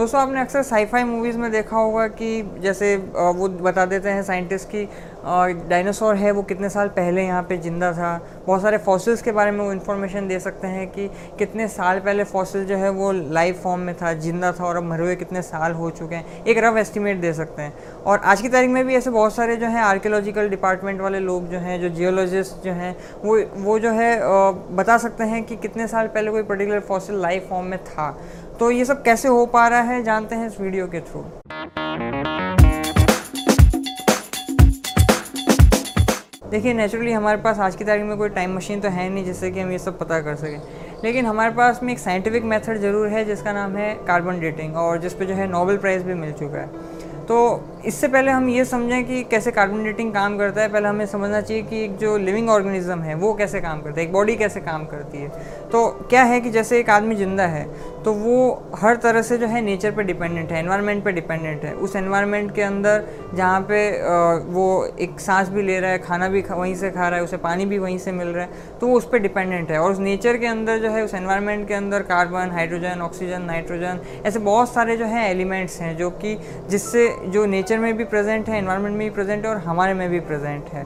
दोस्तों, आपने अक्सर साईफाई मूवीज़ में देखा होगा कि जैसे वो बता देते हैं साइंटिस्ट की डायनासोर है, वो कितने साल पहले यहाँ पे ज़िंदा था। बहुत सारे फॉसिल्स के बारे में वो इन्फॉर्मेशन दे सकते हैं कि कितने साल पहले फॉसिल जो है वो लाइव फॉर्म में था, ज़िंदा था और अब मरे हुए कितने साल हो चुके हैं। एक रफ एस्टिमेट दे सकते हैं। और आज की तारीख में भी ऐसे बहुत सारे जो हैं आर्कियोलॉजिकल डिपार्टमेंट वाले लोग जो हैं, जो जियोलॉजिस्ट जो हैं, वो वो जो है बता सकते हैं कि कितने साल पहले कोई पर्टिकुलर फॉसिल लाइव फॉर्म में था। तो ये सब कैसे हो पा रहा है, जानते हैं इस वीडियो के थ्रू देखिए नेचुरली हमारे पास आज की तारीख में कोई टाइम मशीन तो है नहीं जिससे कि हम ये सब पता कर सकें। लेकिन हमारे पास में एक साइंटिफिक मेथड ज़रूर है जिसका नाम है कार्बन डेटिंग और जिस पे जो है नोबेल प्राइज़ भी मिल चुका है। तो इससे पहले हम ये समझें कि कैसे कार्बन डेटिंग काम करता है, पहले हमें समझना चाहिए कि एक जो लिविंग ऑर्गेनिज्म है, वो कैसे काम करता है, एक बॉडी कैसे काम करती है। तो क्या है कि जैसे एक आदमी ज़िंदा है तो वो हर तरह से जो है नेचर पे डिपेंडेंट है एनवायरनमेंट पे डिपेंडेंट है। उस एनवायरनमेंट के अंदर जहाँ पे वो एक सांस भी ले रहा है, खाना भी वहीं से खा रहा है, उसे पानी भी वहीं से मिल रहा है तो वो उस पर डिपेंडेंट है। और उस नेचर के अंदर जो है, उस एनवायरनमेंट के अंदर कार्बन हाइड्रोजन ऑक्सीजन नाइट्रोजन ऐसे बहुत सारे जो है एलिमेंट्स हैं जो कि जिससे जो नेचर में भी प्रेजेंट है इन्वायरमेंट में भी प्रेजेंट है और हमारे में भी प्रेजेंट है।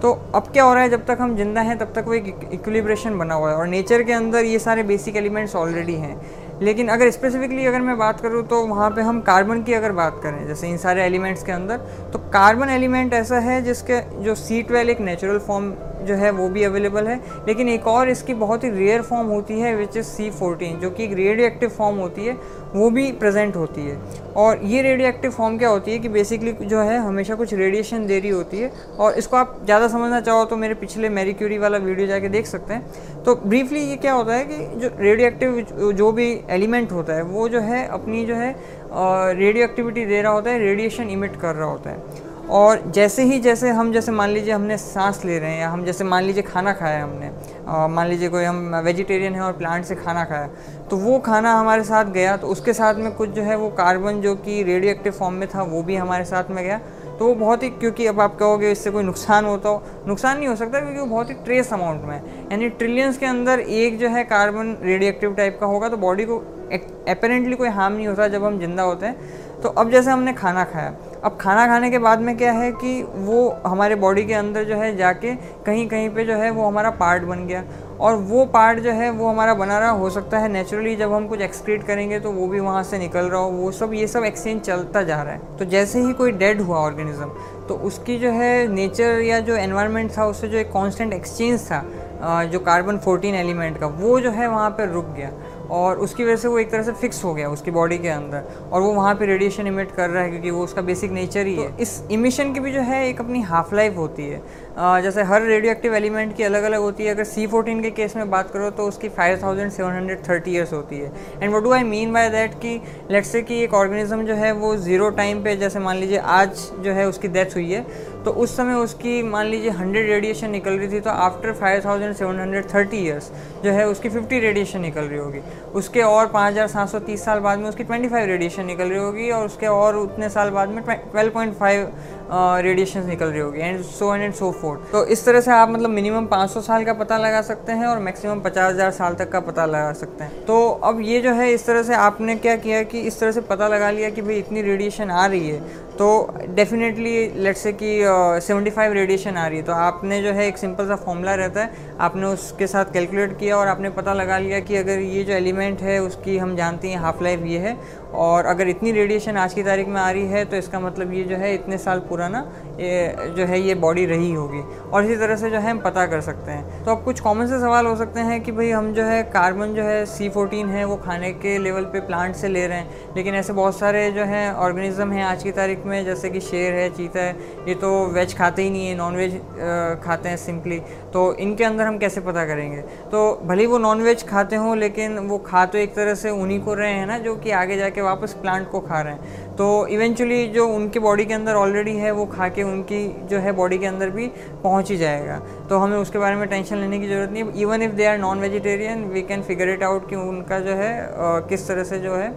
तो अब क्या हो रहा है, जब तक हम ज़िंदा हैं, तब तक वो एक इक्विलिब्रेशन बना हुआ है और नेचर के अंदर ये सारे बेसिक एलिमेंट्स ऑलरेडी हैं। लेकिन अगर स्पेसिफिकली अगर मैं बात करूँ तो वहाँ पे हम कार्बन की अगर बात करें, जैसे इन सारे एलिमेंट्स के अंदर तो कार्बन एलिमेंट ऐसा है जिसके, जो सी ट्वेल्व एक नेचुरल फॉर्म जो है वो भी अवेलेबल है। लेकिन एक और इसकी बहुत ही रेयर फॉर्म होती है विच इज़ सी फोर्टीन जो कि एक रेडियो एक्टिव फॉर्म होती है, वो भी प्रेजेंट होती है। और ये रेडियो एक्टिव फॉर्म क्या होती है कि बेसिकली जो है हमेशा कुछ रेडिएशन दे रही होती है। और इसको आप ज़्यादा समझना चाहो तो मेरे पिछले मैरी क्यूरी वाला वीडियो जाके देख सकते हैं। तो ब्रीफली ये क्या होता है कि जो रेडियो एक्टिव जो भी एलिमेंट होता है, वो जो है अपनी जो है रेडियो एक्टिविटी दे रहा होता है रेडिएशन इमिट कर रहा होता है। और जैसे ही जैसे हम, जैसे मान लीजिए हमने सांस ले रहे हैं या हम, जैसे मान लीजिए खाना खाया हमने मान लीजिए कोई हम वेजिटेरियन है और प्लांट से खाना खाया तो वो खाना हमारे साथ गया तो उसके साथ में कुछ जो है वो कार्बन जो कि रेडियो एक्टिव फॉर्म में था, वो भी हमारे साथ में गया। तो वो बहुत ही, क्योंकि अब आप कहोगे इससे कोई नुकसान होता हो नुकसान नहीं हो सकता क्योंकि वो बहुत ही ट्रेस अमाउंट में है। यानी ट्रिलियंस के अंदर एक जो है कार्बन रेडियो एक्टिव टाइप का होगा तो बॉडी को अपेरेंटली कोई हार्म नहीं होता जब हम ज़िंदा होते हैं। तो अब जैसे हमने खाना खाया अब खाना खाने के बाद में क्या है कि वो हमारे बॉडी के अंदर जो है जाके कहीं कहीं पे जो है वो हमारा पार्ट बन गया। और वो पार्ट जो है वो हमारा बना रहा, हो सकता है नेचुरली जब हम कुछ एक्सक्रीट करेंगे तो वो भी वहाँ से निकल रहा हो, वो सब, ये सब एक्सचेंज चलता जा रहा है। तो जैसे ही कोई डेड हुआ ऑर्गेनिज्म तो उसकी जो है नेचर या जो एनवायरनमेंट था, उससे जो एक कांस्टेंट एक्सचेंज था जो कार्बन 14 एलिमेंट का, वो जो है वहाँ पर रुक गया। और उसकी वजह से वो एक तरह से फिक्स हो गया उसकी बॉडी के अंदर। और वो वहाँ पे रेडिएशन इमिट कर रहा है क्योंकि वो उसका बेसिक नेचर ही तो है। इस इमिशन की भी जो है एक अपनी हाफ़ लाइफ होती है। जैसे हर रेडियो एक्टिव एलिमेंट की अलग अलग होती है। अगर सी फोर्टीन के केस में बात करो तो उसकी five thousand seven hundred thirty years होती है। And what do I mean by that कि लेट्स से कि एक ऑर्गेनिज्म जो है वो ज़ीरो टाइम पे जैसे मान लीजिए आज जो है उसकी डेथ हुई है तो उस समय उसकी मान लीजिए हंड्रेड रेडिएशन निकल रही थी तो after five thousand seven hundred thirty years जो है उसकी फिफ्टी रेडिएशन निकल रही होगी। उसके और पाँच हज़ार सात सौ तीस साल बाद में उसकी ट्वेंटी फाइव रेडिएशन निकल रही होगी और उसके और उतने साल बाद में ट्वेल्व पॉइंट फाइव रेडिएशन निकल रही होगी and so and and so forth तो इस तरह से आप मतलब मिनिमम 500 साल का पता लगा सकते हैं और मैक्सिमम पचास हज़ार साल तक का पता लगा सकते हैं। तो अब ये जो है, इस तरह से आपने क्या किया कि इस तरह से पता लगा लिया कि भाई इतनी रेडिएशन आ रही है। तो डेफिनेटली लेट्स से कि सेवेंटी फाइव रेडिएशन आ रही है। तो आपने जो है एक सिंपल सा फॉर्मूला रहता है। आपने उसके साथ कैलकुलेट किया और आपने पता लगा लिया कि अगर ये जो एलिमेंट है, उसकी हम जानते हैं हाफ़ लाइफ ये है। और अगर इतनी रेडिएशन आज की तारीख में आ रही है तो इसका मतलब ये जो है, इतने साल पुराना, ये जो है, ये बॉडी रही होगी। और इसी तरह से जो है, हम पता कर सकते हैं। तो अब कुछ कॉमन से सवाल हो सकते हैं कि भाई, हम जो है कार्बन जो है सी फोर्टीन है, वो खाने के लेवल पे प्लांट से ले रहे हैं। लेकिन ऐसे बहुत सारे जो है ऑर्गेनिज्म हैं आज की तारीख में, जैसे कि शेर है, चीता है, ये तो वेज खाते ही नहीं है नॉन वेज खाते हैं सिंपली तो इनके अंदर हम कैसे पता करेंगे? तो भले वो नॉन वेज खाते हों, लेकिन वो खा तो एक तरह से उन्हीं को रहे हैं ना, जो कि आगे जाके वापस प्लांट को खा रहे हैं. तो इवेंचुअली जो उनके बॉडी के अंदर ऑलरेडी है, वो खा के उनकी जो है बॉडी के अंदर भी पहुँच ही जाएगा. तो हमें उसके बारे में टेंशन लेने की ज़रूरत नहीं even if they are non vegetarian we can figure it out कि उनका जो है किस तरह से जो है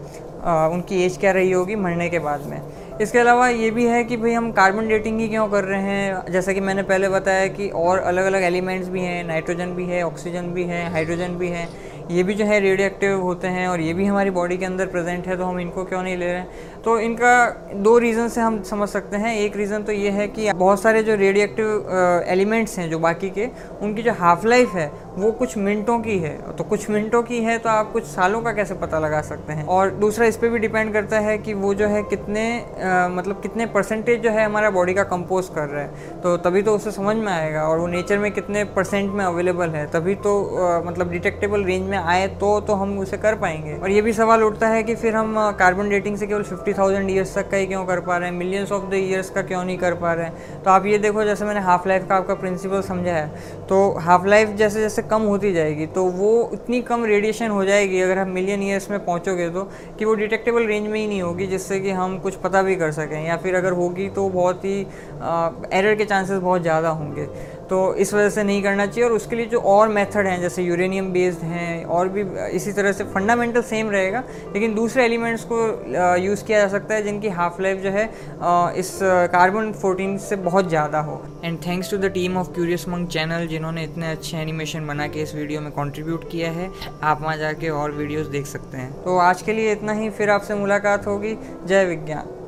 उनकी एज क्या रही होगी, मरने के बाद में. इसके अलावा ये भी है कि भाई हम कार्बन डेटिंग ही क्यों कर रहे हैं? जैसा कि मैंने पहले बताया कि और अलग अलग एलिमेंट्स भी हैं नाइट्रोजन भी है ऑक्सीजन भी है हाइड्रोजन भी है। ये भी जो है रेडियो एक्टिव होते हैं और ये भी हमारी बॉडी के अंदर प्रेजेंट है तो हम इनको क्यों नहीं ले रहे हैं? तो इनका दो रीज़न से हम समझ सकते हैं। एक रीज़न तो ये है कि बहुत सारे जो रेडियो एक्टिव एलिमेंट्स हैं जो बाकी के उनकी जो हाफ़ लाइफ है वो कुछ मिनटों की है। तो कुछ मिनटों की है तो आप कुछ सालों का कैसे पता लगा सकते हैं? और दूसरा इस पर भी डिपेंड करता है कि वो जो है कितने आ, मतलब कितने परसेंटेज जो है हमारा बॉडी का कंपोज कर रहा है। तो तभी तो उसे समझ में आएगा और वो नेचर में कितने परसेंट में अवेलेबल है तभी तो आ, मतलब डिटेक्टेबल रेंज में आए तो तो हम उसे कर पाएँगे। और ये भी सवाल उठता है कि फिर हम कार्बन डेटिंग से केवल फिफ्टी थाउज़ेंड ईयर्स तक का ही क्यों कर पा रहे हैं? मिलियंस ऑफ़ द ईयर्स का क्यों नहीं कर पा रहे हैं? तो आप ये देखो, जैसे मैंने हाफ़ लाइफ का आपका प्रिंसिपल समझा है तो हाफ़ लाइफ जैसे जैसे कम होती जाएगी तो वो इतनी कम रेडिएशन हो जाएगी अगर हम मिलियन ईयर्स में पहुँचोगे तो कि वो डिटेक्टेबल रेंज में ही नहीं होगी, जिससे कि हम कुछ पता भी कर सकें। या फिर अगर होगी तो बहुत ही एरर के चांसेस बहुत ज़्यादा होंगे। तो इस वजह से नहीं करना चाहिए और उसके लिए जो और मेथड हैं, जैसे यूरेनियम बेस्ड हैं और भी इसी तरह से फंडामेंटल सेम रहेगा, लेकिन दूसरे एलिमेंट्स को यूज़ किया जा सकता है जिनकी हाफ़ लाइफ जो है इस कार्बन फोर्टीन से बहुत ज़्यादा हो। And thanks to the team of curious मंग चैनल जिन्होंने इतने अच्छे एनिमेशन बना के इस वीडियो में कॉन्ट्रीब्यूट किया है, आप वहाँ जाके और वीडियोज़ देख सकते हैं। तो आज के लिए इतना ही, फिर आपसे मुलाकात होगी। जय विज्ञान।